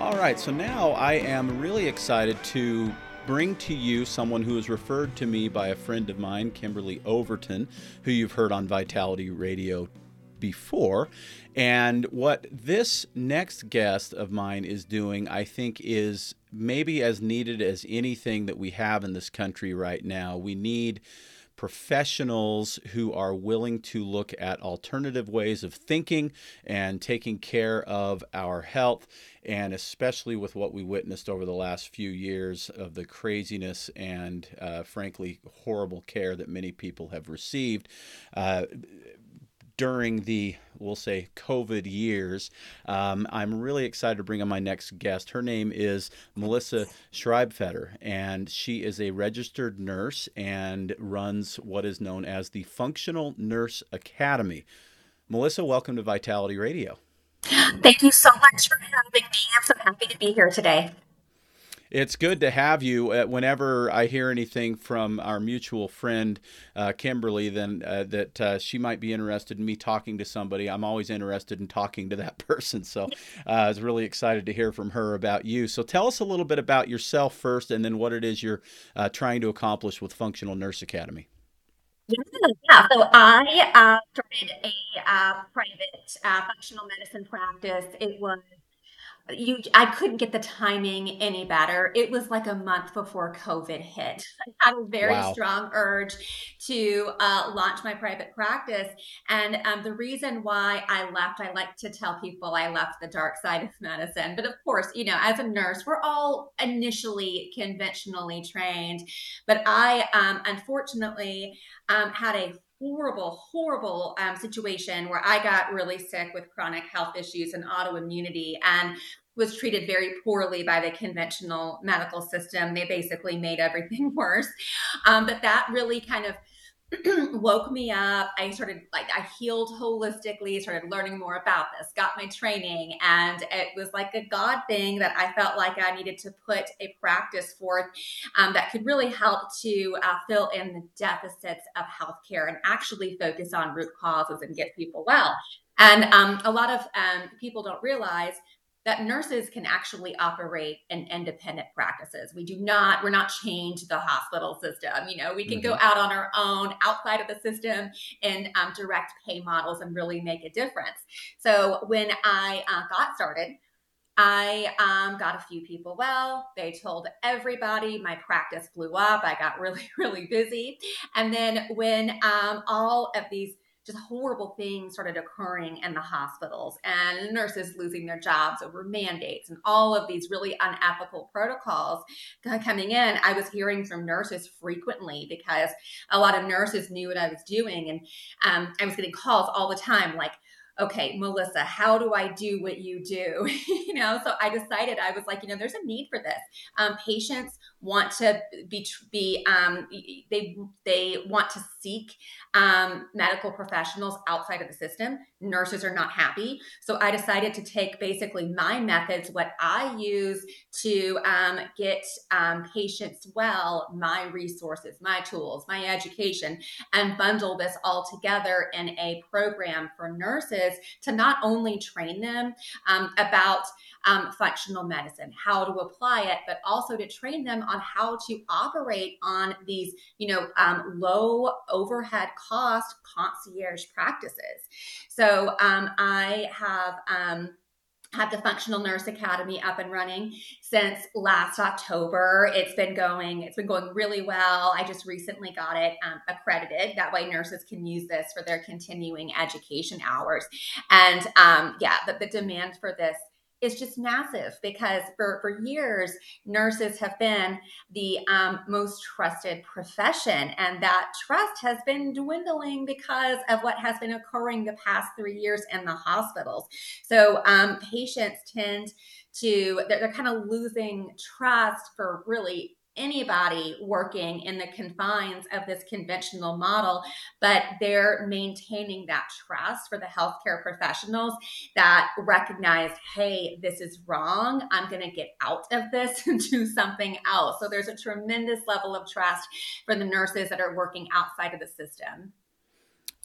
All right, so now I am really excited to bring to you someone who was referred to me by a friend of mine, Kimberly Overton, who you've heard on Vitality Radio before. And what this next guest of mine is doing, I think, is maybe as needed as anything that we have in this country right now. We need professionals who are willing to look at alternative ways of thinking and taking care of our health and especially with what we witnessed over the last few years of the craziness and, uh, frankly, horrible care that many people have received. Uh, during the, we'll say, COVID years. Um, I'm really excited to bring on my next guest. Her name is Melissa Schreibfeder, and she is a registered nurse and runs what is known as the Functional Nurse Academy. Melissa, welcome to Vitality Radio. Thank you so much for having me. I'm so happy to be here today. It's good to have you. Uh, whenever I hear anything from our mutual friend uh, Kimberly, then uh, that uh, she might be interested in me talking to somebody, I'm always interested in talking to that person. So uh, I was really excited to hear from her about you. So tell us a little bit about yourself first, and then what it is you're uh, trying to accomplish with Functional Nurse Academy. Yeah. So I uh, started a uh, private uh, functional medicine practice. It was you I couldn't get the timing any better. It was like a month before COVID hit. I had a very wow. strong urge to uh, launch my private practice. And um, the reason why I left, I like to tell people I left the dark side of medicine. But of course, you know, as a nurse, we're all initially conventionally trained. But I um, unfortunately um, had a horrible, horrible um, situation where I got really sick with chronic health issues and autoimmunity and was treated very poorly by the conventional medical system. They basically made everything worse. Um, but that really kind of woke me up. I started like I healed holistically, started learning more about this, got my training, and it was like a God thing that I felt like I needed to put a practice forth um, that could really help to uh, fill in the deficits of healthcare and actually focus on root causes and get people well. And um, a lot of um, people don't realize that nurses can actually operate in independent practices. We do not, we're not chained to the hospital system. You know, we can mm-hmm. go out on our own outside of the system and um, direct pay models and really make a difference. So when I uh, got started, I um, got a few people well. They told everybody. My practice blew up. I got really, really busy. And then when um, all of these just horrible things started occurring in the hospitals and nurses losing their jobs over mandates and all of these really unethical protocols coming in. I was hearing from nurses frequently because a lot of nurses knew what I was doing. And um, I was getting calls all the time like, okay, Melissa, how do I do what you do? you know, so I decided I was like, you know, there's a need for this. Um, patients want to be be um, they they want to seek um, medical professionals outside of the system. Nurses are not happy, so I decided to take basically my methods, what I use to um, get um, patients well, my resources, my tools, my education, and bundle this all together in a program for nurses to not only train them um, about um, functional medicine, how to apply it, but also to train them on how to operate on these, you know, um, low overhead cost concierge practices. So um, I have. Um, had the Functional Nurse Academy up and running since last October. It's been going, it's been going really well. I just recently got it um, accredited. That way, nurses can use this for their continuing education hours. And um, yeah, the, the demand for this is just massive because for, for years, nurses have been the um, most trusted profession. And that trust has been dwindling because of what has been occurring the past three years in the hospitals. So um, patients tend to, they're, they're kind of losing trust for really anybody working in the confines of this conventional model, but they're maintaining that trust for the healthcare professionals that recognize, hey, this is wrong. I'm going to get out of this and do something else. So there's a tremendous level of trust for the nurses that are working outside of the system.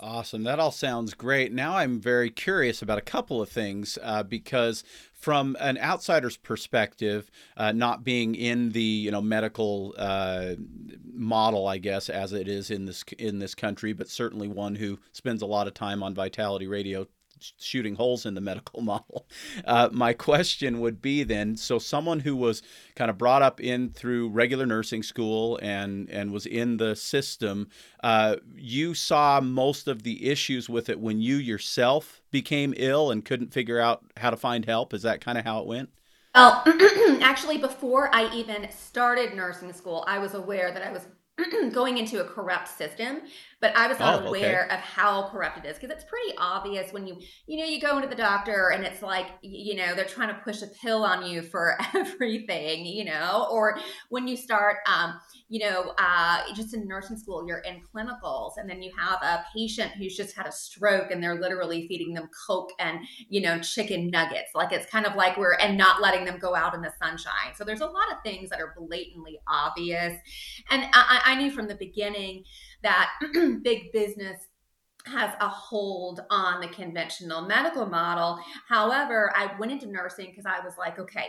Awesome. That all sounds great. Now I'm very curious about a couple of things uh, because, from an outsider's perspective, uh, not being in the you know medical uh, model, I guess, as it is in this in this country, but certainly one who spends a lot of time on Vitality Radio shooting holes in the medical model. Uh, my question would be then so someone who was kind of brought up in through regular nursing school and and was in the system, uh, you saw most of the issues with it when you yourself became ill and couldn't figure out how to find help. Is that kind of how it went? Well, actually, before I even started nursing school, I was aware that I was going into a corrupt system but I was not oh, aware okay. of how corrupt it is because it's pretty obvious when you, you know, you go into the doctor and it's like, you know, they're trying to push a pill on you for everything, you know, or when you start, um, you know, uh, just in nursing school, you're in clinicals and then you have a patient who's just had a stroke and they're literally feeding them Coke and, you know, chicken nuggets. Like it's kind of like we're, and not letting them go out in the sunshine. So there's a lot of things that are blatantly obvious. And I, I knew from the beginning, that big business has a hold on the conventional medical model. However, I went into nursing because I was like, okay,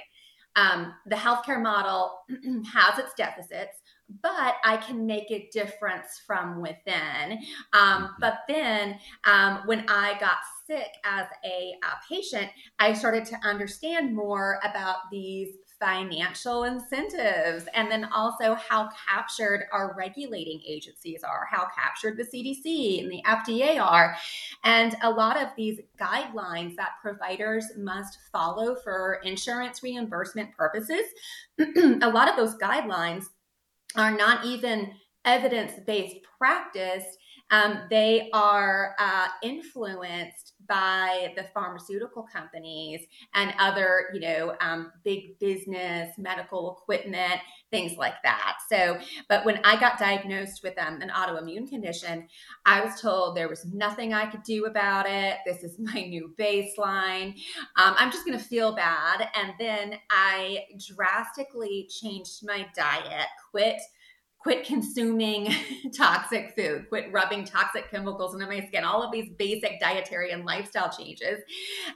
um, the healthcare model has its deficits, but I can make a difference from within. Um, mm-hmm. but then um, when I got sick as a, a patient, I started to understand more about these financial incentives, and then also how captured our regulating agencies are, how captured the CDC and the FDA are. And a lot of these guidelines that providers must follow for insurance reimbursement purposes, a lot of those guidelines are not even evidence based practice. Um, they are uh, influenced by the pharmaceutical companies and other, you know, um, big business, medical equipment, things like that. So, but when I got diagnosed with um, an autoimmune condition, I was told there was nothing I could do about it. This is my new baseline. Um, I'm just going to feel bad. And then I drastically changed my diet, quit quit consuming toxic food, quit rubbing toxic chemicals into my skin, all of these basic dietary and lifestyle changes.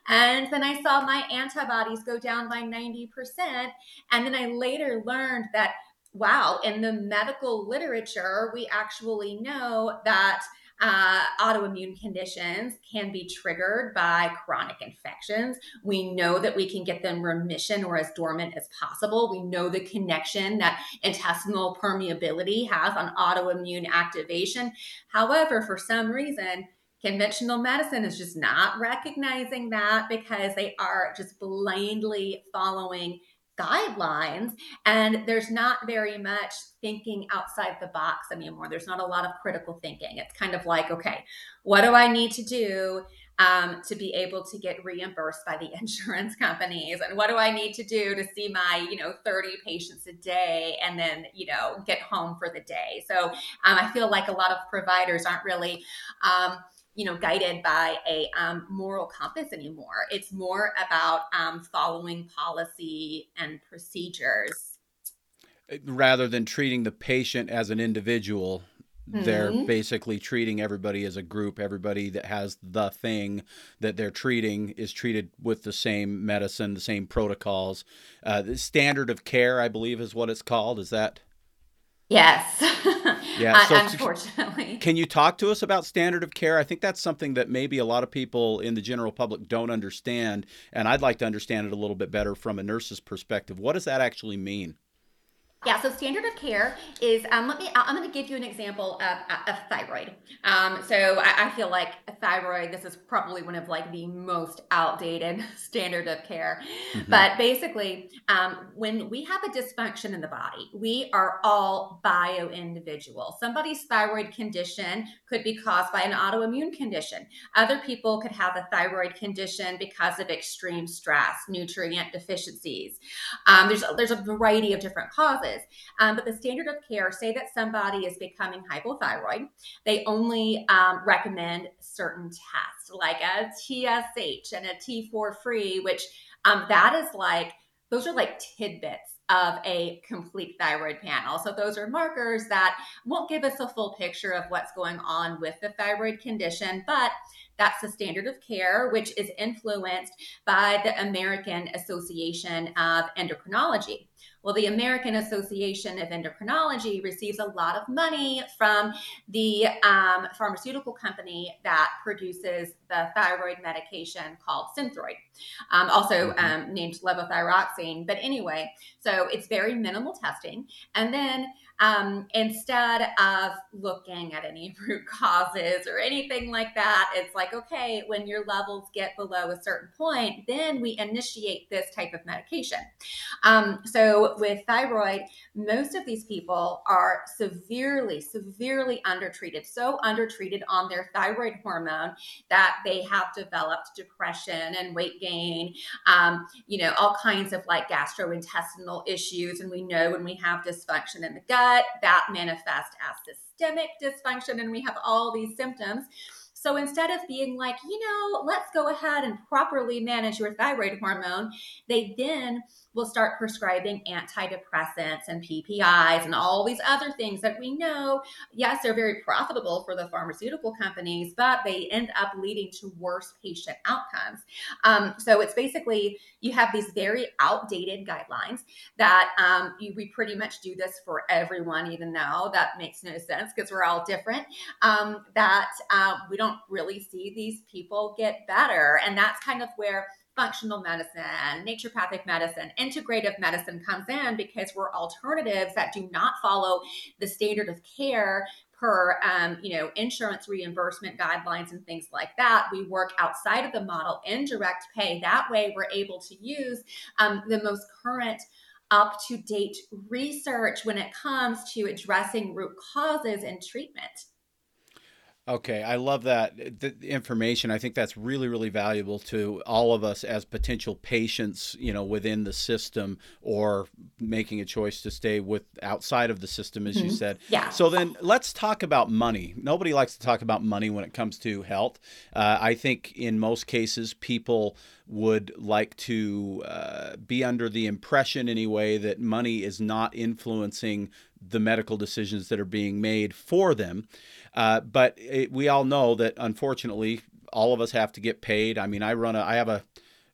And then I saw my antibodies go down by 90%. And then I later learned that, wow, in the medical literature, we actually know that uh, autoimmune conditions can be triggered by chronic infections. We know that we can get them remission or as dormant as possible. We know the connection that intestinal permeability has on autoimmune activation. However, for some reason, conventional medicine is just not recognizing that because they are just blindly following guidelines and there's not very much thinking outside the box anymore. There's not a lot of critical thinking. It's kind of like okay what do i need to do um, to be able to get reimbursed by the insurance companies? And what do i need to do to see my you know 30 patients a day and then you know get home for the day? So um, i feel like a lot of providers aren't really um, you know guided by a um, moral compass anymore. It's more about um, following policy and procedures. Rather than treating the patient as an individual mm-hmm. they're basically treating everybody as a group. Everybody that has the thing that they're treating is treated with the same medicine the same protocols. Uh, the standard of care i believe is what it's called. Is that Yes. yeah. Uh, so unfortunately. Can you talk to us about standard of care? I think that's something that maybe a lot of people in the general public don't understand, and I'd like to understand it a little bit better from a nurse's perspective. What does that actually mean? Yeah, so standard of care is, um, let me, I'm going to give you an example of, of thyroid. Um, so I, I, feel like thyroid, this is probably one of like the most outdated standard of care. Mm-hmm. But basically, um, when we have a dysfunction in the body, we are all bio individual. Somebody's thyroid condition could be caused by an autoimmune condition. Other people could have a thyroid condition because of extreme stress, nutrient deficiencies. Um, there's, there's a variety of different causes. Um, but the standard of care, say that somebody is becoming hypothyroid, they only um, recommend certain tests like a TSH and a T4 free, which um, that is like, those are like tidbits of a complete thyroid panel. So those are markers that won't give us a full picture of what's going on with the thyroid condition, but that's the standard of care, which is influenced by the American Association of Endocrinology. Well, the American Association of Endocrinology receives a lot of money from the um, pharmaceutical company that produces the thyroid medication called Synthroid, um, also mm-hmm. um, named levothyroxine. But anyway, so it's very minimal testing. And then um, instead of looking at any root causes or anything like that, it's like, okay, when your levels get below a certain point, then we initiate this type of medication. Um, so with thyroid, most of these people are severely, severely undertreated, so undertreated on their thyroid hormone that they have developed depression and weight gain, um, you know, all kinds of like gastrointestinal issues. And we know when we have dysfunction in the gut, gut, that manifests as systemic dysfunction, and we have all these symptoms. So instead of being like, you know, let's go ahead and properly manage your thyroid hormone, they then will start prescribing antidepressants and PPIs and all these other things that we know, yes, they're very profitable for the pharmaceutical companies, but they end up leading to worse patient outcomes. Um, so it's basically you have these very outdated guidelines that um, you, we pretty much do this for everyone, even though that makes no sense because we're all different. Um, that uh, we don't really see these people get better. And that's kind of where functional medicine, naturopathic medicine, integrative medicine comes in because we're alternatives that do not follow the standard of care per um, you know insurance reimbursement guidelines and things like that. We work outside of the model in direct pay. That way we're able to use um, the most current up to date research when it comes to addressing root causes and treatment Okay, I love that the information. I think that's really, really valuable to all of us as potential patients, you know, within the system or making a choice to stay with outside of the system, as mm-hmm. you said. Yeah. So then let's talk about money. Nobody likes to talk about money when it comes to health. Uh, I think in most cases, people would like to uh, be under the impression, anyway, that money is not influencing the medical decisions that are being made for them. Uh, but it, we all know that unfortunately, all of us have to get paid. I mean, I run a, I have a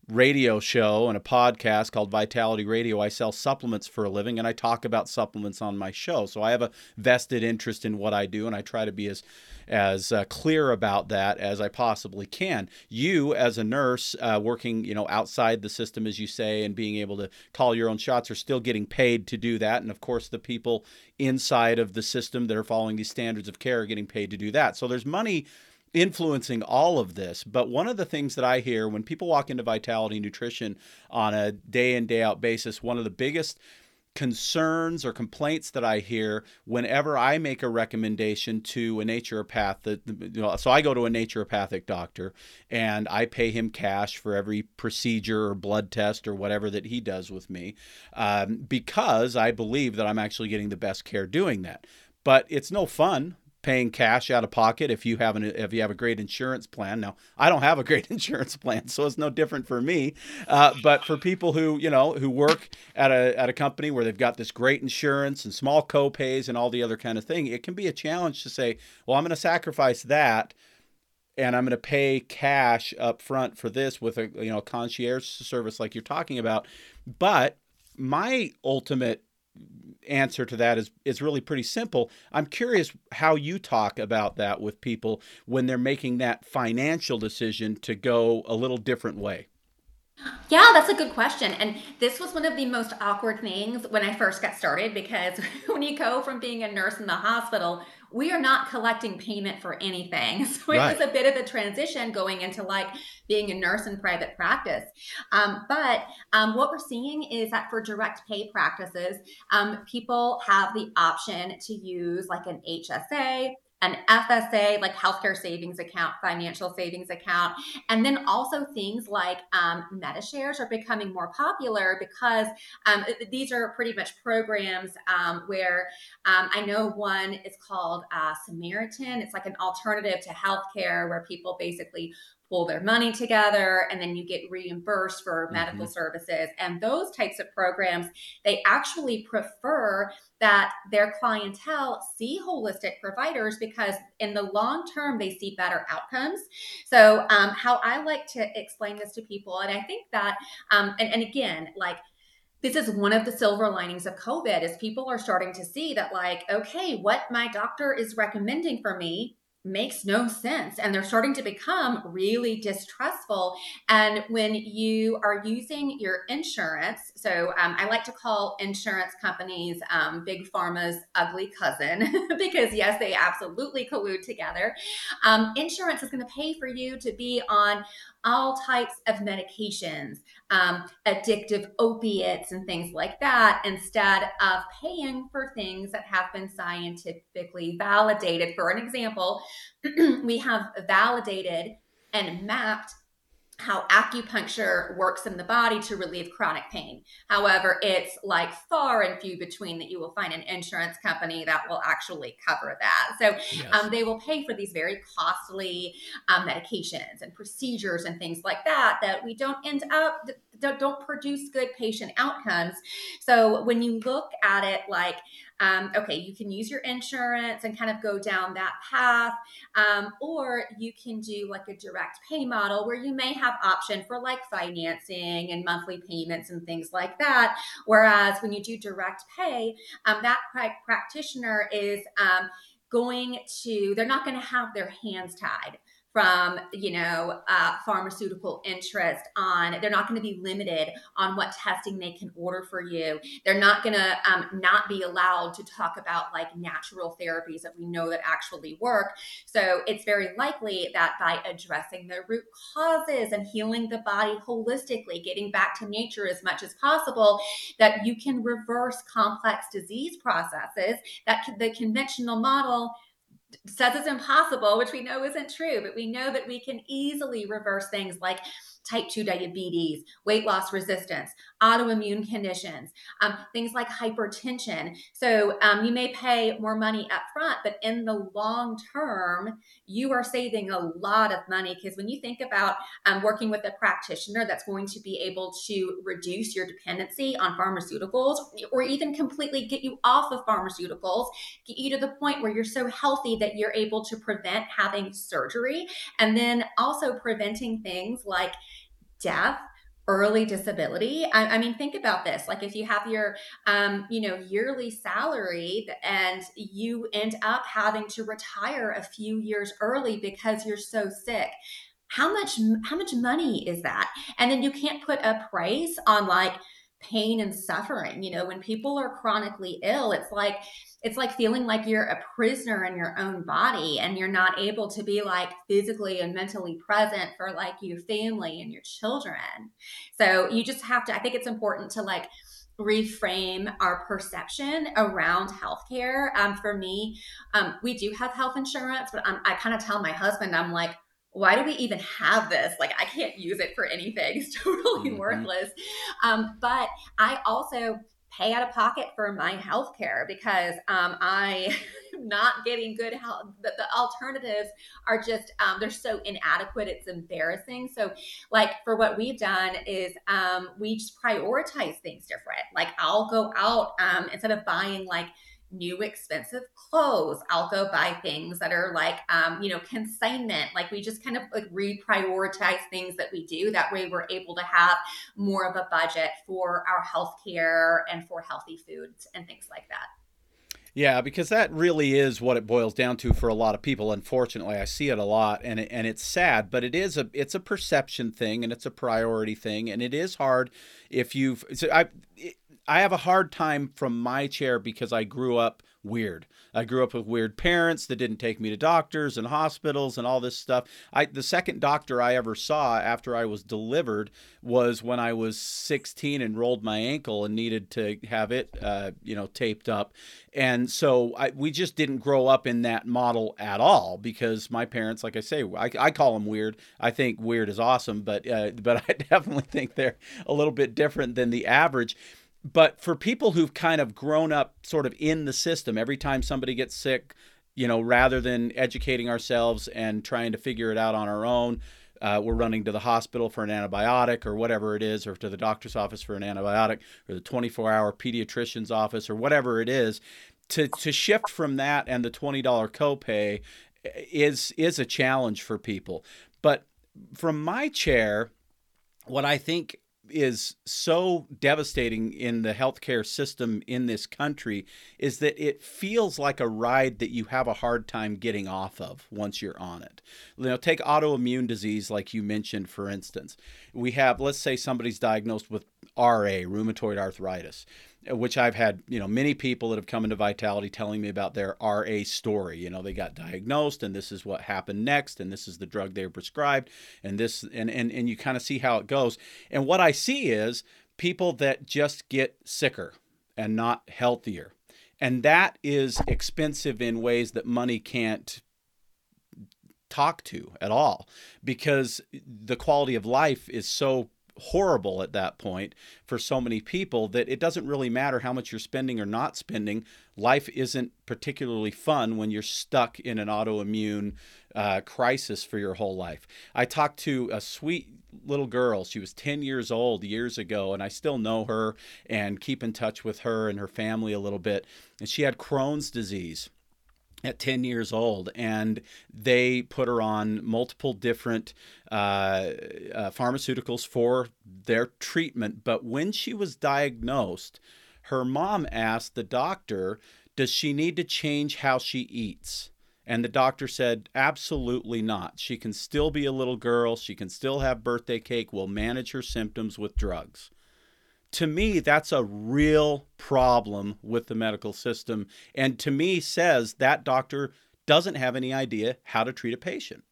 radio show and a podcast called Vitality Radio. I sell supplements for a living and I talk about supplements on my show. So I have a vested interest in what I do and I try to be as as uh, clear about that as I possibly can. You, as a nurse uh, working, you know, outside the system, as you say, and being able to call your own shots, are still getting paid to do that. And of course, the people inside of the system that are following these standards of care are getting paid to do that. So there's money influencing all of this. But one of the things that I hear when people walk into Vitality Nutrition on a day in, day out basis, one of the biggest concerns or complaints that I hear whenever I make a recommendation to a naturopath that you know, so I go to a naturopathic doctor and I pay him cash for every procedure or blood test or whatever that he does with me um, because I believe that I'm actually getting the best care doing that. But it's no fun paying cash out of pocket if you have an if you have a great insurance plan. Now, I don't have a great insurance plan, so it's no different for me. Uh, but for people who you know who work at a at a company where they've got this great insurance and small co-pays and all the other kind of thing, it can be a challenge to say, well, I'm going to sacrifice that. And I'm going to pay cash up front for this with a you know concierge service like you're talking about, but my ultimate answer to that is is really pretty simple. I'm curious how you talk about that with people when they're making that financial decision to go a little different way. Yeah, that's a good question. And this was one of the most awkward things when I first got started because when you go from being a nurse in the hospital, we are not collecting payment for anything. So it right. was a bit of a transition going into like being a nurse in private practice. Um, but um, what we're seeing is that for direct pay practices, um, people have the option to use like an HSA an FSA, like healthcare savings account, financial savings account. And then also things like um, MediShares are becoming more popular because um, these are pretty much programs um, where um, I know one is called uh, Samaritan. It's like an alternative to healthcare where people basically pull their money together and then you get reimbursed for mm-hmm. medical services and those types of programs they actually prefer that their clientele see holistic providers because in the long term they see better outcomes so um, how i like to explain this to people and i think that um, and, and again like this is one of the silver linings of COVID is people are starting to see that like, okay, what my doctor is recommending for me makes no sense and they're starting to become really distrustful. And when you are using your insurance so um, i like to call insurance companies um, big pharma's ugly cousin because yes they absolutely collude together. Um, insurance is going to pay for you to be on all types of medications, um, addictive opiates, and things like that, instead of paying for things that have been scientifically validated. For an example, we have validated and mapped how acupuncture works in the body to relieve chronic pain. However, it's like far and few between that you will find an insurance company that will actually cover that. So yes. um, they will pay for these very costly um, medications and procedures and things like that that we don't end up don't produce good patient outcomes. So when you look at it like um, okay, you can use your insurance and kind of go down that path. Um, or you can do like a direct pay model where you may have option for like financing and monthly payments and things like that. Whereas when you do direct pay, um, that practitioner is um, going to, they're not going to have their hands tied from you know uh, pharmaceutical interest on they're not going to be limited on what testing they can order for you. They're not going to um, not be allowed to talk about like natural therapies that we know that actually work. So it's very likely that by addressing the root causes and healing the body holistically getting back to nature as much as possible that you can reverse complex disease processes that the conventional model says it's impossible, which we know isn't true, but we know that we can easily reverse things like type 2 diabetes, weight loss resistance, autoimmune conditions, um, things like hypertension. So um, you may pay more money up front, but in the long term, you are saving a lot of money because when you think about um, working with a practitioner that's going to be able to reduce your dependency on pharmaceuticals or even completely get you off of pharmaceuticals, get you to the point where you're so healthy that you're able to prevent having surgery and then also preventing things like death early disability. I, I, mean think about this. Like if you have your um, you know yearly salary and you end up having to retire a few years early because you're so sick how much how much money is that? And then you can't put a price on like pain and suffering you know when people are chronically ill it's like it's like feeling like you're a prisoner in your own body and you're not able to be like physically and mentally present for like your family and your children. So you just have to, I think it's important to like reframe our perception around healthcare. Um, for me, um, we do have health insurance, but I'm, I kind of tell my husband, I'm like, why do we even have this? Like, I can't use it for anything. It's totally mm-hmm. worthless. Um, but I also pay out of pocket for my health care because um, I am not getting good health. The, the alternatives are just, um, they're so inadequate. It's embarrassing. So, like, for what we've done is um, we just prioritize things different. Like, I'll go out um, instead of buying like, new expensive clothes. I'll go buy things that are like, um, you know, consignment. Like we just kind of like reprioritize things that we do. That way we're able to have more of a budget for our healthcare and for healthy foods and things like that. Yeah, because that really is what it boils down to for a lot of people. Unfortunately, I see it a lot, and it, and it's sad, but it is a it's a perception thing, and it's a priority thing, and it is hard if you've. So I I have a hard time from my chair because I grew up weird. I grew up with weird parents that didn't take me to doctors and hospitals and all this stuff. I the second doctor I ever saw after I was delivered was when I was 16 and rolled my ankle and needed to have it, uh, you know, taped up. And so I, we just didn't grow up in that model at all because my parents, like I say, I, I call them weird. I think weird is awesome, but uh, but I definitely think they're a little bit different than the average but for people who've kind of grown up sort of in the system, every time somebody gets sick, you know, rather than educating ourselves and trying to figure it out on our own, uh, we're running to the hospital for an antibiotic or whatever it is, or to the doctor's office for an antibiotic, or the 24 hour pediatrician's office, or whatever it is. To, to shift from that and the $20 copay is is a challenge for people. But from my chair, what I think is so devastating in the healthcare system in this country is that it feels like a ride that you have a hard time getting off of once you're on it. You know, take autoimmune disease like you mentioned for instance. We have let's say somebody's diagnosed with RA, rheumatoid arthritis Uh, which I've had, you know, many people that have come into Vitality telling me about their RA story. You know, they got diagnosed and this is what happened next and this is the drug they were prescribed and this and and and you kind of see how it goes. And what I see is people that just get sicker and not healthier. And that is expensive in ways that money can't talk to at all because the quality of life is so horrible at that point for so many people that it doesn't really matter how much you're spending or not spending. Life isn't particularly fun when you're stuck in an autoimmune uh, crisis for your whole life. I talked to a sweet little girl. She was 10 years old years ago, and I still know her and keep in touch with her and her family a little bit. And she had Crohn's disease at 10 years old and they put her on multiple different uh, uh, pharmaceuticals for their treatment. But when she was diagnosed her mom asked the doctor does she need to change how she eats? And the doctor said absolutely not. She can still be a little girl. She can still have birthday cake. We'll manage her symptoms with drugs to me that's a real problem with the medical system. And to me says that doctor doesn't have any idea how to treat a patient.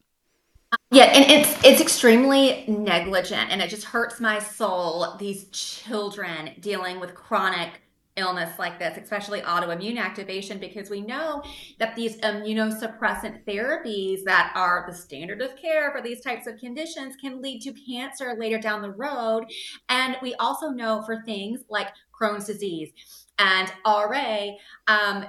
Yeah and it's it's extremely negligent and it just hurts my soul these children dealing with chronic illness like this, especially autoimmune activation, because we know that these immunosuppressant therapies that are the standard of care for these types of conditions can lead to cancer later down the road. And we also know for things like Crohn's disease and RA, um,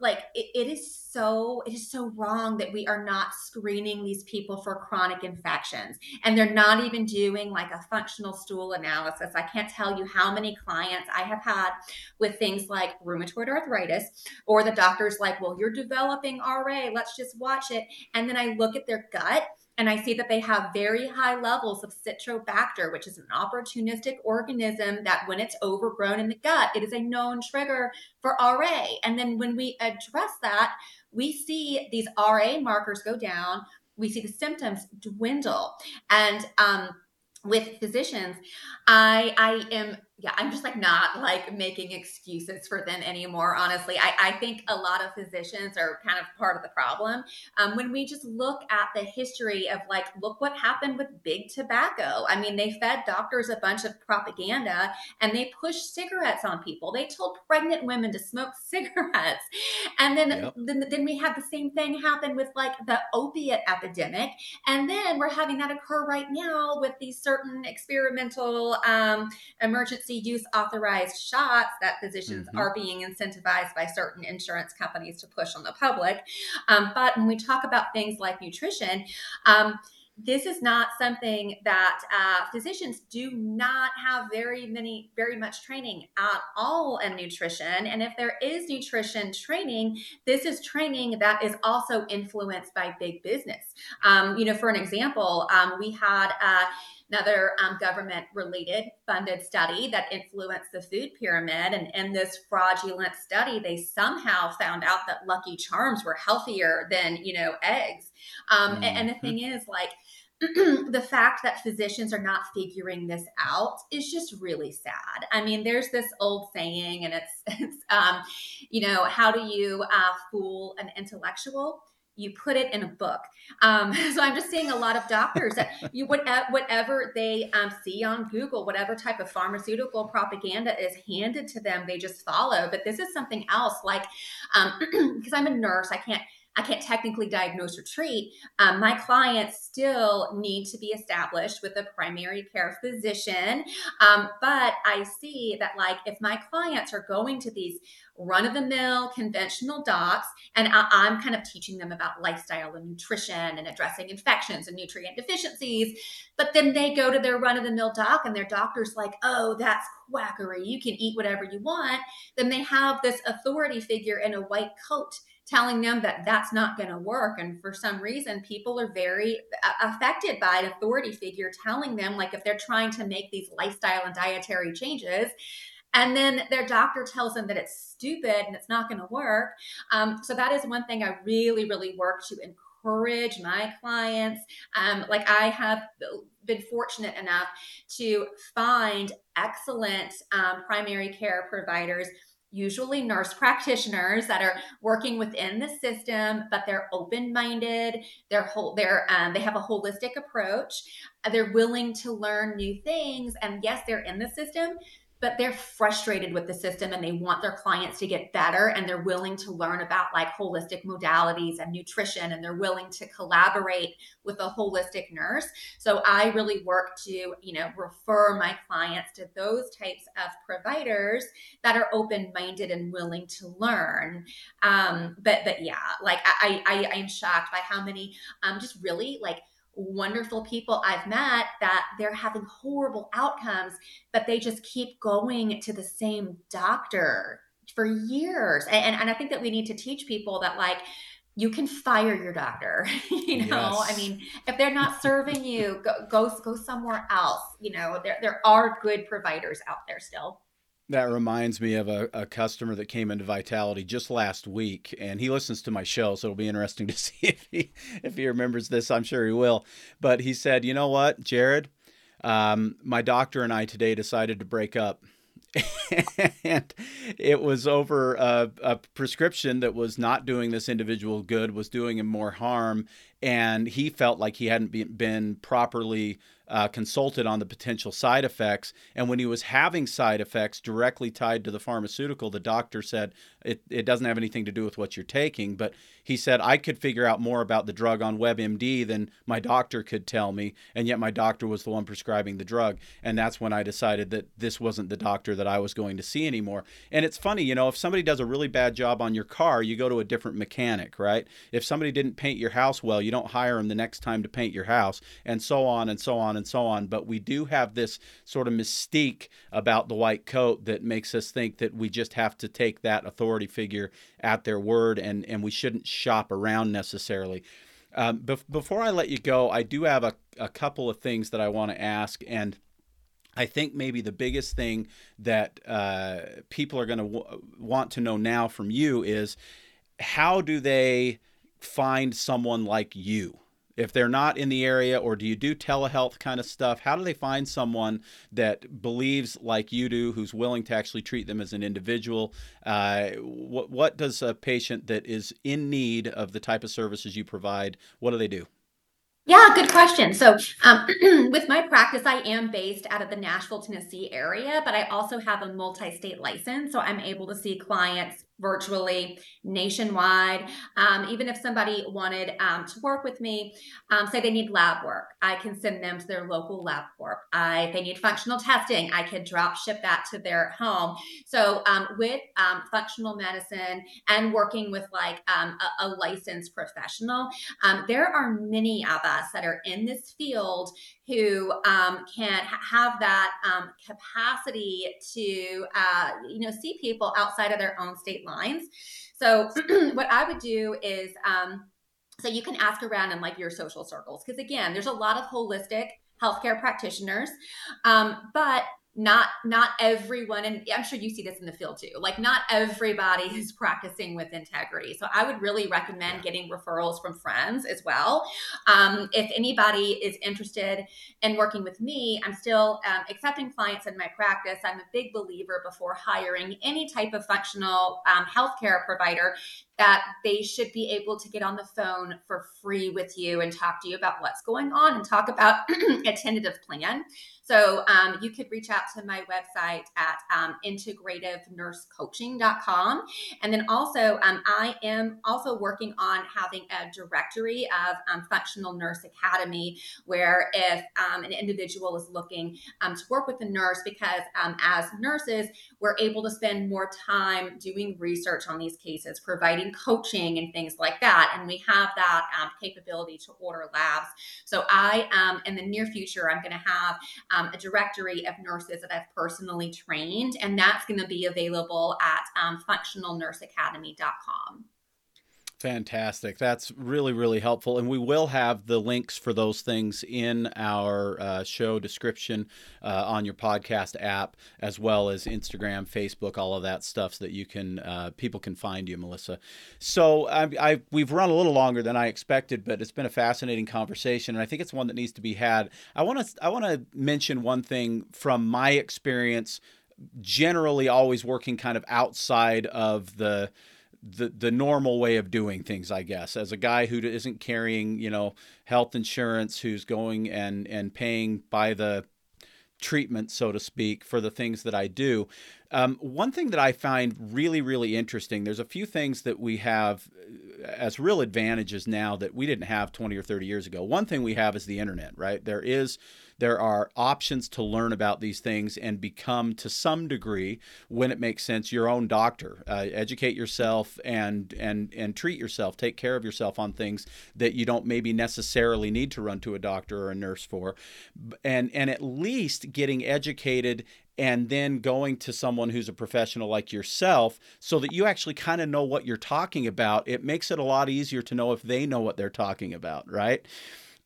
like it, it is so it is so wrong that we are not screening these people for chronic infections. And they're not even doing like a functional stool analysis. I can't tell you how many clients i have had with things like rheumatoid arthritis or the doctor's like well you're developing ra let's just watch it. And then i look at their gut and I see that they have very high levels of citrobacter, which is an opportunistic organism that when it's overgrown in the gut, it is a known trigger for RA. And then when we address that, we see these RA markers go down, we see the symptoms dwindle. And um, with physicians, I I am yeah, I'm just like not like making excuses for them anymore. Honestly, I, I think a lot of physicians are kind of part of the problem. Um, when we just look at the history of like, look what happened with big tobacco. I mean, they fed doctors a bunch of propaganda and they pushed cigarettes on people. They told pregnant women to smoke cigarettes. And then, yep. then, then we had the same thing happen with like the opiate epidemic. And then we're having that occur right now with these certain experimental um, emergency emergency use authorized shots that physicians mm-hmm. are being incentivized by certain insurance companies to push on the public. Um, but when we talk about things like nutrition, um, this is not something that uh, physicians do not have very many very much training at all in nutrition and if there is nutrition training this is training that is also influenced by big business um, you know for an example um, we had uh, another um, government related funded study that influenced the food pyramid. And in this fraudulent study, they somehow found out that Lucky Charms were healthier than, you know, eggs. Um, mm-hmm. and, and the mm-hmm. thing is, like, the fact that physicians are not figuring this out is just really sad. I mean, there's this old saying, and it's, it's um, you know, how do you uh, fool an intellectual? You put it in a book. Um, so I'm just seeing a lot of doctors that you whatever they um, see on Google, whatever type of pharmaceutical propaganda is handed to them, they just follow. But this is something else, like because um, I'm a nurse, I can't I can't technically diagnose or treat, um, my clients still need to be established with a primary care physician. Um, but I see that, like, if my clients are going to these run of the mill conventional docs, and I- am kind of teaching them about lifestyle and nutrition and addressing infections and nutrient deficiencies, but then they go to their run of the mill doc and their doctor's like, oh, that's quackery. You can eat whatever you want. Then they have this authority figure in a white coat telling them that that's not going to work. And for some reason, people are very affected by an authority figure telling them, like, if they're trying to make these lifestyle and dietary changes, and then their doctor tells them that it's stupid and it's not going to work. Um, so that is one thing I really, really work to encourage my clients. Um, like I have been fortunate enough to find excellent um, primary care providers usually nurse practitioners that are working within the system but they're open-minded they're whole they're um, they have a holistic approach. They're willing to learn new things and yes they're in the system but they're frustrated with the system and they want their clients to get better and they're willing to learn about like holistic modalities and nutrition and they're willing to collaborate with a holistic nurse. So i really work to you know refer my clients to those types of providers that are open-minded and willing to learn. Um, but but yeah like i i i'm shocked by how many um just really like wonderful people I've met that they're having horrible outcomes, but they just keep going to the same doctor for years. And, and I think that we need to teach people that, like, you can fire your doctor. you know, yes. I mean, if they're not serving you, go, go go somewhere else. You know, there there are good providers out there still. That reminds me of a, a, customer that came into Vitality just last week, and he listens to my show, so it'll be interesting to see if he if he remembers this. I'm sure he will. But he said, "You know what, Jared? Um, my doctor and I today decided to break up." and it was over a, a, prescription that was not doing this individual good, was doing him more harm, and he felt like he hadn't been, been properly uh, consulted on the potential side effects. And when he was having side effects directly tied to the pharmaceutical, the doctor said it, it doesn't have anything to do with what you're taking. But he said, I could figure out more about the drug on WebMD than my doctor could tell me. And yet my doctor was the one prescribing the drug. And that's when I decided that this wasn't the doctor that I was going to see anymore. And it's funny, you know, if somebody does a really bad job on your car, you go to a different mechanic, right? If somebody didn't paint your house well, you don't hire them the next time to paint your house, and so on and so on and so on. But we do have this sort of mystique about the white coat that makes us think that we just have to take that authority figure at their word and, and we shouldn't shop around necessarily. Um, bef- before I let you go, I do have a, a couple of things that I want to ask. And I think maybe the biggest thing that uh, people are going to w- want to know now from you is how do they find someone like you? if they're not in the area or do you do telehealth kind of stuff how do they find someone that believes like you do who's willing to actually treat them as an individual uh, what, what does a patient that is in need of the type of services you provide what do they do yeah, good question. So, um, with my practice, I am based out of the Nashville, Tennessee area, but I also have a multi state license. So, I'm able to see clients virtually nationwide. Um, even if somebody wanted um, to work with me, um, say they need lab work, I can send them to their local lab corp. I, if they need functional testing, I can drop ship that to their home. So um, with um, functional medicine and working with like um, a, a, licensed professional, there are many of us that are in this field who um, can ha- have that um, capacity to uh, you know see people outside of their own state lines so what i would do is um, so you can ask around in like your social circles because again there's a lot of holistic healthcare practitioners. Um, but not not everyone and i'm sure you see this in the field too like not everybody is practicing with integrity. So i would really recommend getting referrals from friends as well. Um, if anybody is interested in working with me i'm still um, accepting clients in my practice. I'm a big believer before hiring any type of functional um, healthcare provider that they should be able to get on the phone for free with you and talk to you about what's going on and talk about a tentative plan so um, you could reach out to my website at um, integrativenursecoaching.com. And then also, um, I am also working on having a directory of um, Functional Nurse Academy, where if um, an individual is looking um, to work with a nurse, because as nurses, we're able to spend more time doing research on these cases, providing coaching and things like that. And we have that capability to order labs. So I, um, in the near future, I'm going to have um, a directory of nurses that I've personally trained, and that's going to be available at um, functionalnurseacademy.com. Fantastic. That's really, really helpful. And we will have the links for those things in our uh, show description uh, on your podcast app, as well as Instagram, Facebook, all of that stuff, so that you can uh, people can find you, Melissa. So I, I, we've run a little longer than I expected, but it's been a fascinating conversation, and I think it's one that needs to be had. I want to I want to mention one thing from my experience. Generally, always working kind of outside of the the the normal way of doing things, I guess. As a guy who isn't carrying, you know, health insurance, who's going and and paying by the treatment, so to speak, for the things that I do. Um, one thing that I find really, really interesting, there's a few things that we have uh, as real advantages now that we didn't have 20 or 30 years ago. One thing we have is the internet, right? There is there are options to learn about these things and become, to some degree, when it makes sense, your own doctor. Uh, educate yourself and and and treat yourself. Take care of yourself on things that you don't maybe necessarily need to run to a doctor or a nurse for, and and at least getting educated and then going to someone who's a professional like yourself so that you actually kind of know what you're talking about. It makes it a lot easier to know if they know what they're talking about, right?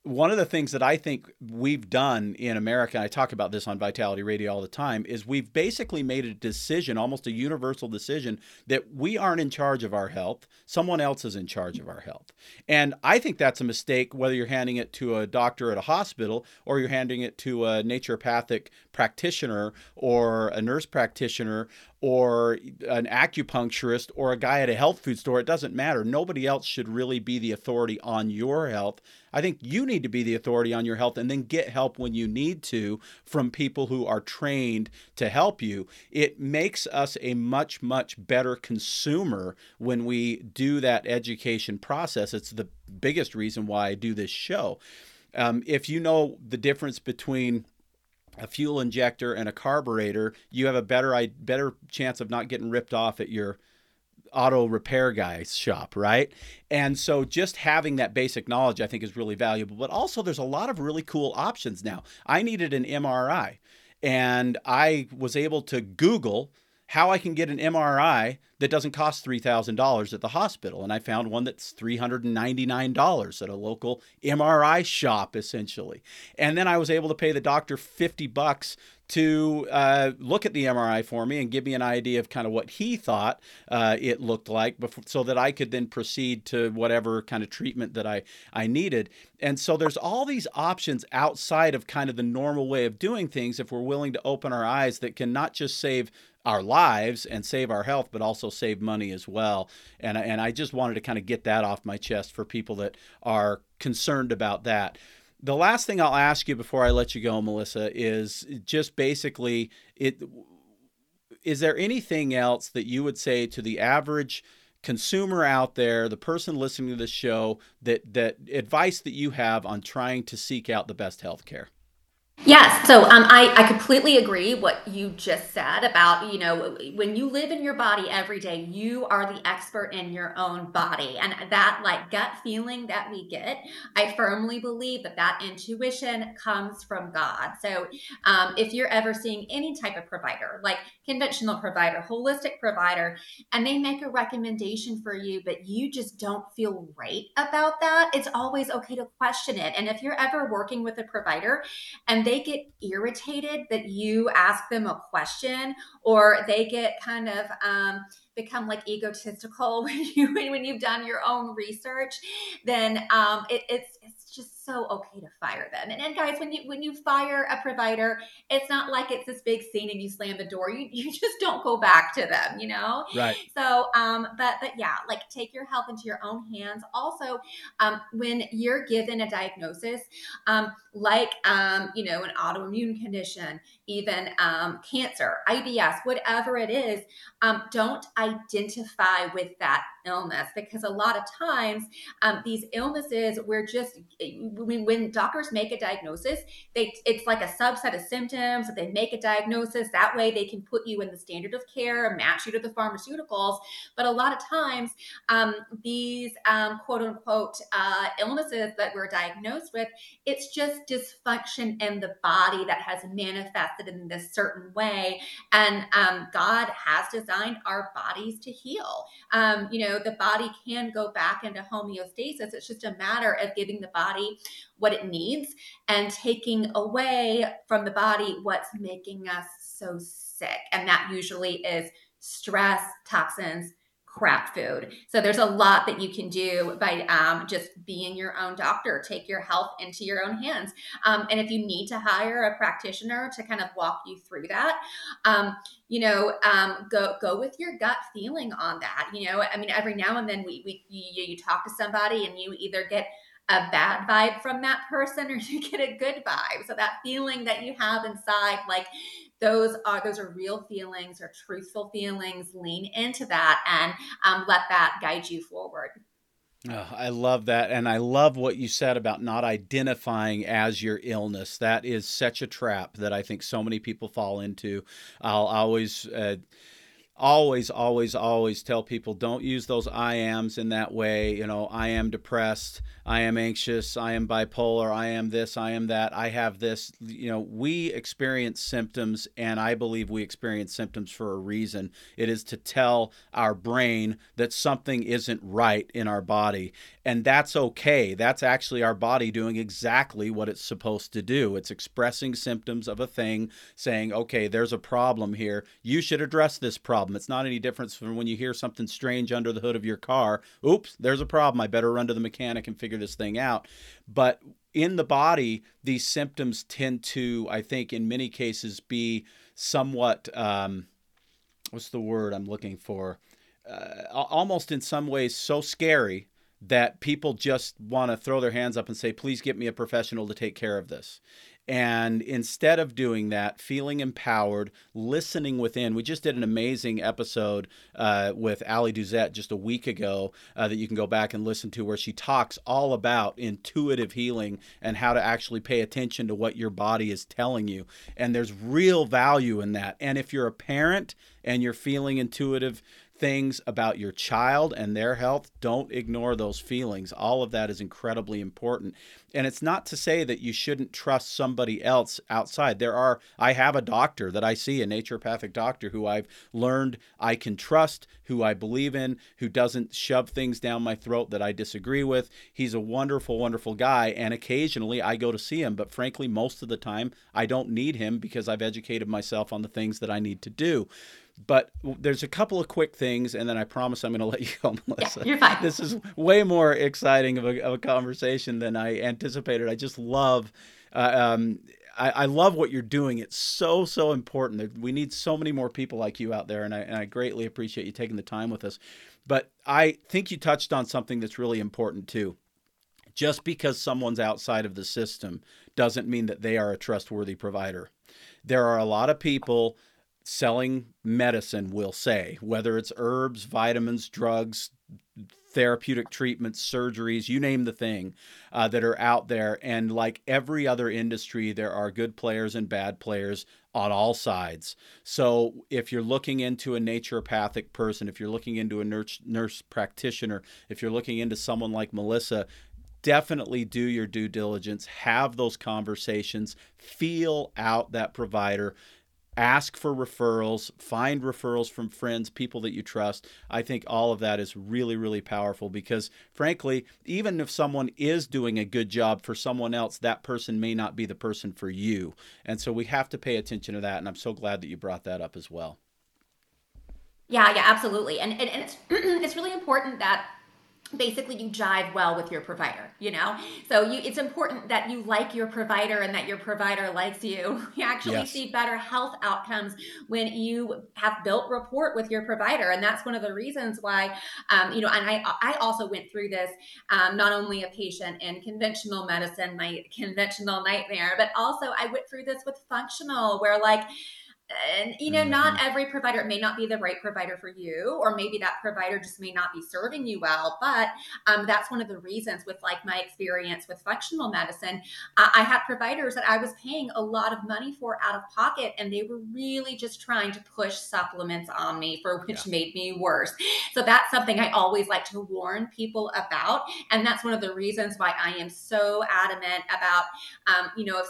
One of the things that I think we've done in America, and I talk about this on Vitality Radio all the time, is we've basically made a decision, almost a universal decision, that we aren't in charge of our health. Someone else is in charge of our health. And I think that's a mistake, whether you're handing it to a doctor at a hospital or you're handing it to a naturopathic practitioner or a nurse practitioner or an acupuncturist or a guy at a health food store. It doesn't matter. Nobody else should really be the authority on your health. I think you need to be the authority on your health and then get help when you need to from people who are trained to help you. It makes us a much, much better consumer when we do that education process. It's the biggest reason why I do this show. Um, if you know the difference between a fuel injector and a carburetor, you have a better better chance of not getting ripped off at your auto repair guy's shop, right? And so just having that basic knowledge I think is really valuable. But also there's a lot of really cool options now. I needed an MRI and I was able to Google how I can get an MRI that doesn't cost $3,000 at the hospital. And I found one that's $399 at a local MRI shop, essentially. And then I was able to pay the doctor 50 bucks to uh, look at the MRI for me and give me an idea of kind of what he thought uh, it looked like before, so that I could then proceed to whatever kind of treatment that I, I needed. And so there's all these options outside of kind of the normal way of doing things if we're willing to open our eyes that can not just save our lives and save our health, but also save money as well. And, and I just wanted to kind of get that off my chest for people that are concerned about that. The last thing I'll ask you before I let you go, Melissa, is just basically it. Is there anything else that you would say to the average consumer out there, the person listening to this show, that that advice that you have on trying to seek out the best health care? Yes, so um, I, I completely agree what you just said about, you know, when you live in your body every day, you are the expert in your own body. And that like gut feeling that we get, I firmly believe that that intuition comes from God. So um, if you're ever seeing any type of provider, like conventional provider, holistic provider, and they make a recommendation for you, but you just don't feel right about that, it's always okay to question it. And if you're ever working with a provider and they get irritated that you ask them a question or they get kind of um, become like egotistical when you when you've done your own research then um, it, it's so okay to fire them. And, and guys, when you when you fire a provider, it's not like it's this big scene and you slam the door. You you just don't go back to them, you know? Right. So um, but but yeah, like take your health into your own hands. Also, um, when you're given a diagnosis, um, like um, you know, an autoimmune condition, even um, cancer, IBS, whatever it is, um, don't identify with that illness because a lot of times um, these illnesses we're just when, when doctors make a diagnosis they it's like a subset of symptoms that they make a diagnosis that way they can put you in the standard of care match you to the pharmaceuticals. But a lot of times um, these um, quote unquote uh, illnesses that we're diagnosed with it's just dysfunction in the body that has manifested in this certain way. And um, god has designed our bodies to heal. Um, you know the body can go back into homeostasis. It's just a matter of giving the body what it needs and taking away from the body what's making us so sick. And that usually is stress toxins crap food. So there's a lot that you can do by um, just being your own doctor. Take your health into your own hands. Um, and if you need to hire a practitioner to kind of walk you through that, um, you know, um, go go with your gut feeling on that. You know, I mean, every now and then we we you, you talk to somebody and you either get a bad vibe from that person or you get a good vibe. So that feeling that you have inside, like those are those are real feelings or truthful feelings lean into that and um, let that guide you forward Oh, I love that. And I love what you said about not identifying as your illness. That is such a trap that I think so many people fall into. I'll always. Uh, always, always, always tell people don't use those I ams in that way. You know, I am depressed, I am anxious, I am bipolar, I am this, I am that, I have this. You know, we experience symptoms, and I believe we experience symptoms for a reason. It is to tell our brain that something isn't right in our body. And that's okay. That's actually our body doing exactly what it's supposed to do. It's expressing symptoms of a thing, saying, okay, there's a problem here. You should address this problem. It's not any difference from when you hear something strange under the hood of your car. Oops, there's a problem. I better run to the mechanic and figure this thing out. But in the body, these symptoms tend to, I think, in many cases, be somewhat, um, what's the word I'm looking for? Uh, almost in some ways so scary that people just want to throw their hands up and say, please get me a professional to take care of this. And instead of doing that, feeling empowered, listening within. We just did an amazing episode uh, with Ali Duzette just a week ago uh, that you can go back and listen to, where she talks all about intuitive healing and how to actually pay attention to what your body is telling you. And there's real value in that. And if you're a parent and you're feeling intuitive, things about your child and their health, don't ignore those feelings. All of that is incredibly important. And it's not to say that you shouldn't trust somebody else outside. There are, I have a doctor that I see, a naturopathic doctor who I've learned I can trust, who I believe in, who doesn't shove things down my throat that I disagree with. He's a wonderful, wonderful guy. And occasionally I go to see him. But frankly, most of the time I don't need him because I've educated myself on the things that I need to do. But there's a couple of quick things, and then I promise I'm going to let you go, Melissa. Yeah, you're fine. This is way more exciting of a, of a conversation than I anticipated. I just love. Uh, um, I, I, love what you're doing. It's so so important. We need so many more people like you out there, and I, and I greatly appreciate you taking the time with us. But I think you touched on something that's really important too. Just because someone's outside of the system doesn't mean that they are a trustworthy provider. There are a lot of people selling medicine will say, whether it's herbs, vitamins, drugs, therapeutic treatments, surgeries, you name the thing uh, that are out there. And like every other industry, there are good players and bad players on all sides. So if you're looking into a naturopathic person, if you're looking into a nurse, nurse practitioner, if you're looking into someone like Melissa, definitely do your due diligence, have those conversations, feel out that provider ask for referrals, find referrals from friends, people that you trust. I think all of that is really, really powerful because, frankly, even if someone is doing a good job for someone else, that person may not be the person for you. And so we have to pay attention to that. And I'm so glad that you brought that up as well. Yeah, yeah, absolutely. And, and, and it's, it's really important that basically you jive well with your provider you know? So you it's important that you like your provider and that your provider likes you. You actually yes. see better health outcomes when you have built rapport with your provider. And that's one of the reasons why um, you know and i i also went through this um, not only a patient in conventional medicine my conventional nightmare but also i went through this with functional where like and you know mm-hmm. not every provider it may not be the right provider for you or maybe that provider just may not be serving you well but um, that's one of the reasons with like my experience with functional medicine I, I had providers that i was paying a lot of money for out of pocket and they were really just trying to push supplements on me for which yeah. made me worse so that's something i always like to warn people about and that's one of the reasons why i am so adamant about um, you know if,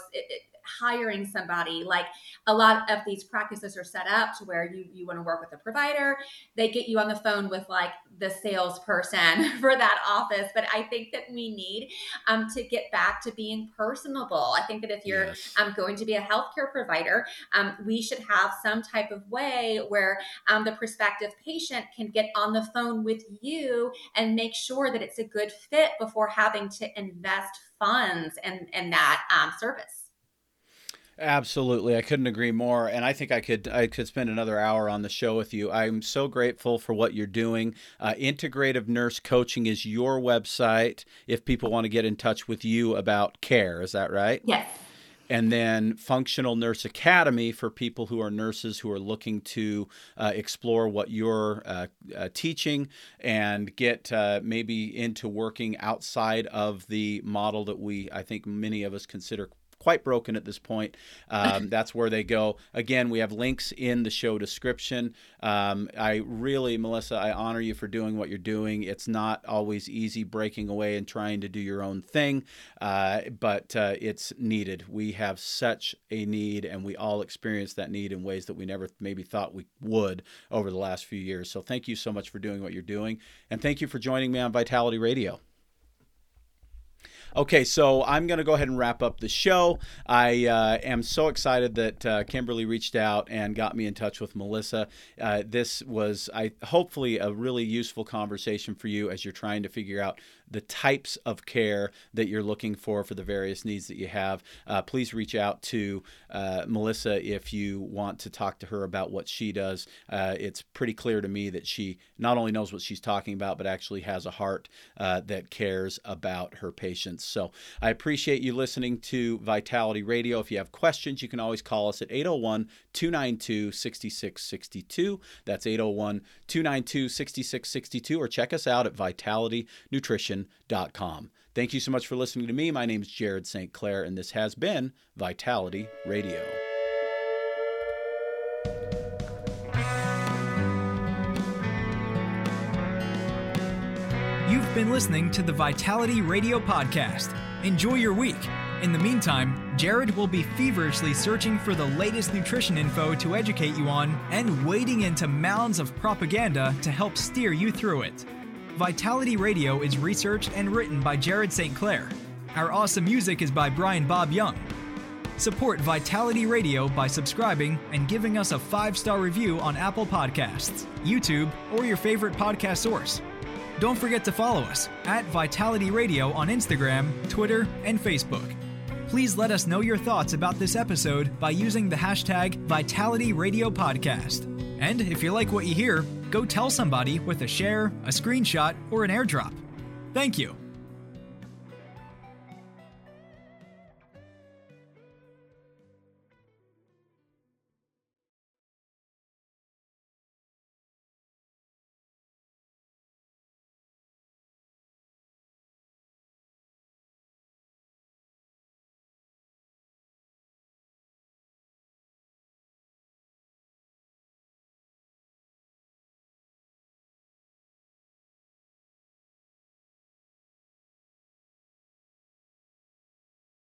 hiring somebody like a lot of these practices are set up to where you you want to work with a provider. They get you on the phone with like the salesperson for that office but i think that we need um, to get back to being personable. I think that if you're yes. um, going to be a healthcare provider um, we should have some type of way where um, the prospective patient can get on the phone with you and make sure that it's a good fit before having to invest funds in, in that um, service Absolutely, I couldn't agree more, and I think I could I could spend another hour on the show with you. I'm so grateful for what you're doing. Uh, Integrative Nurse Coaching is your website. If people want to get in touch with you about care, is that right? Yes. And then Functional Nurse Academy for people who are nurses who are looking to uh, explore what you're uh, uh, teaching and get uh, maybe into working outside of the model that we, I think, many of us consider quite broken at this point. Um, that's where they go. Again, we have links in the show description. Um, I really, Melissa, I honor you for doing what you're doing. It's not always easy breaking away and trying to do your own thing, uh, but uh, it's needed. We have such a need, and we all experience that need in ways that we never maybe thought we would over the last few years. So thank you so much for doing what you're doing, and thank you for joining me on Vitality Radio. Okay, so I'm going to go ahead and wrap up the show. I uh, am so excited that uh, Kimberly reached out and got me in touch with Melissa. Uh, this was, I hopefully, a really useful conversation for you as you're trying to figure out the types of care that you're looking for for the various needs that you have. Uh, please reach out to uh, Melissa if you want to talk to her about what she does. Uh, it's pretty clear to me that she not only knows what she's talking about, but actually has a heart that cares about her patients. So I appreciate you listening to Vitality Radio. If you have questions, you can always call us at 801 292 6662. That's 801 292 6662, or check us out at vitalitynutrition.com. Thank you so much for listening to me. My name is Jared St. Clair, and this has been Vitality Radio. You've been listening to the Vitality Radio Podcast. Enjoy your week. In the meantime, Jared will be feverishly searching for the latest nutrition info to educate you on and wading into mounds of propaganda to help steer you through it. Vitality Radio is researched and written by Jared St. Clair. Our awesome music is by Brian Bob Young. Support Vitality Radio by subscribing and giving us a five star review on Apple Podcasts, YouTube, or your favorite podcast source. Don't forget to follow us at Vitality Radio on Instagram, Twitter, and Facebook. Please let us know your thoughts about this episode by using the hashtag Vitality Radio Podcast. And if you like what you hear, go tell somebody with a share, a screenshot, or an airdrop. Thank you.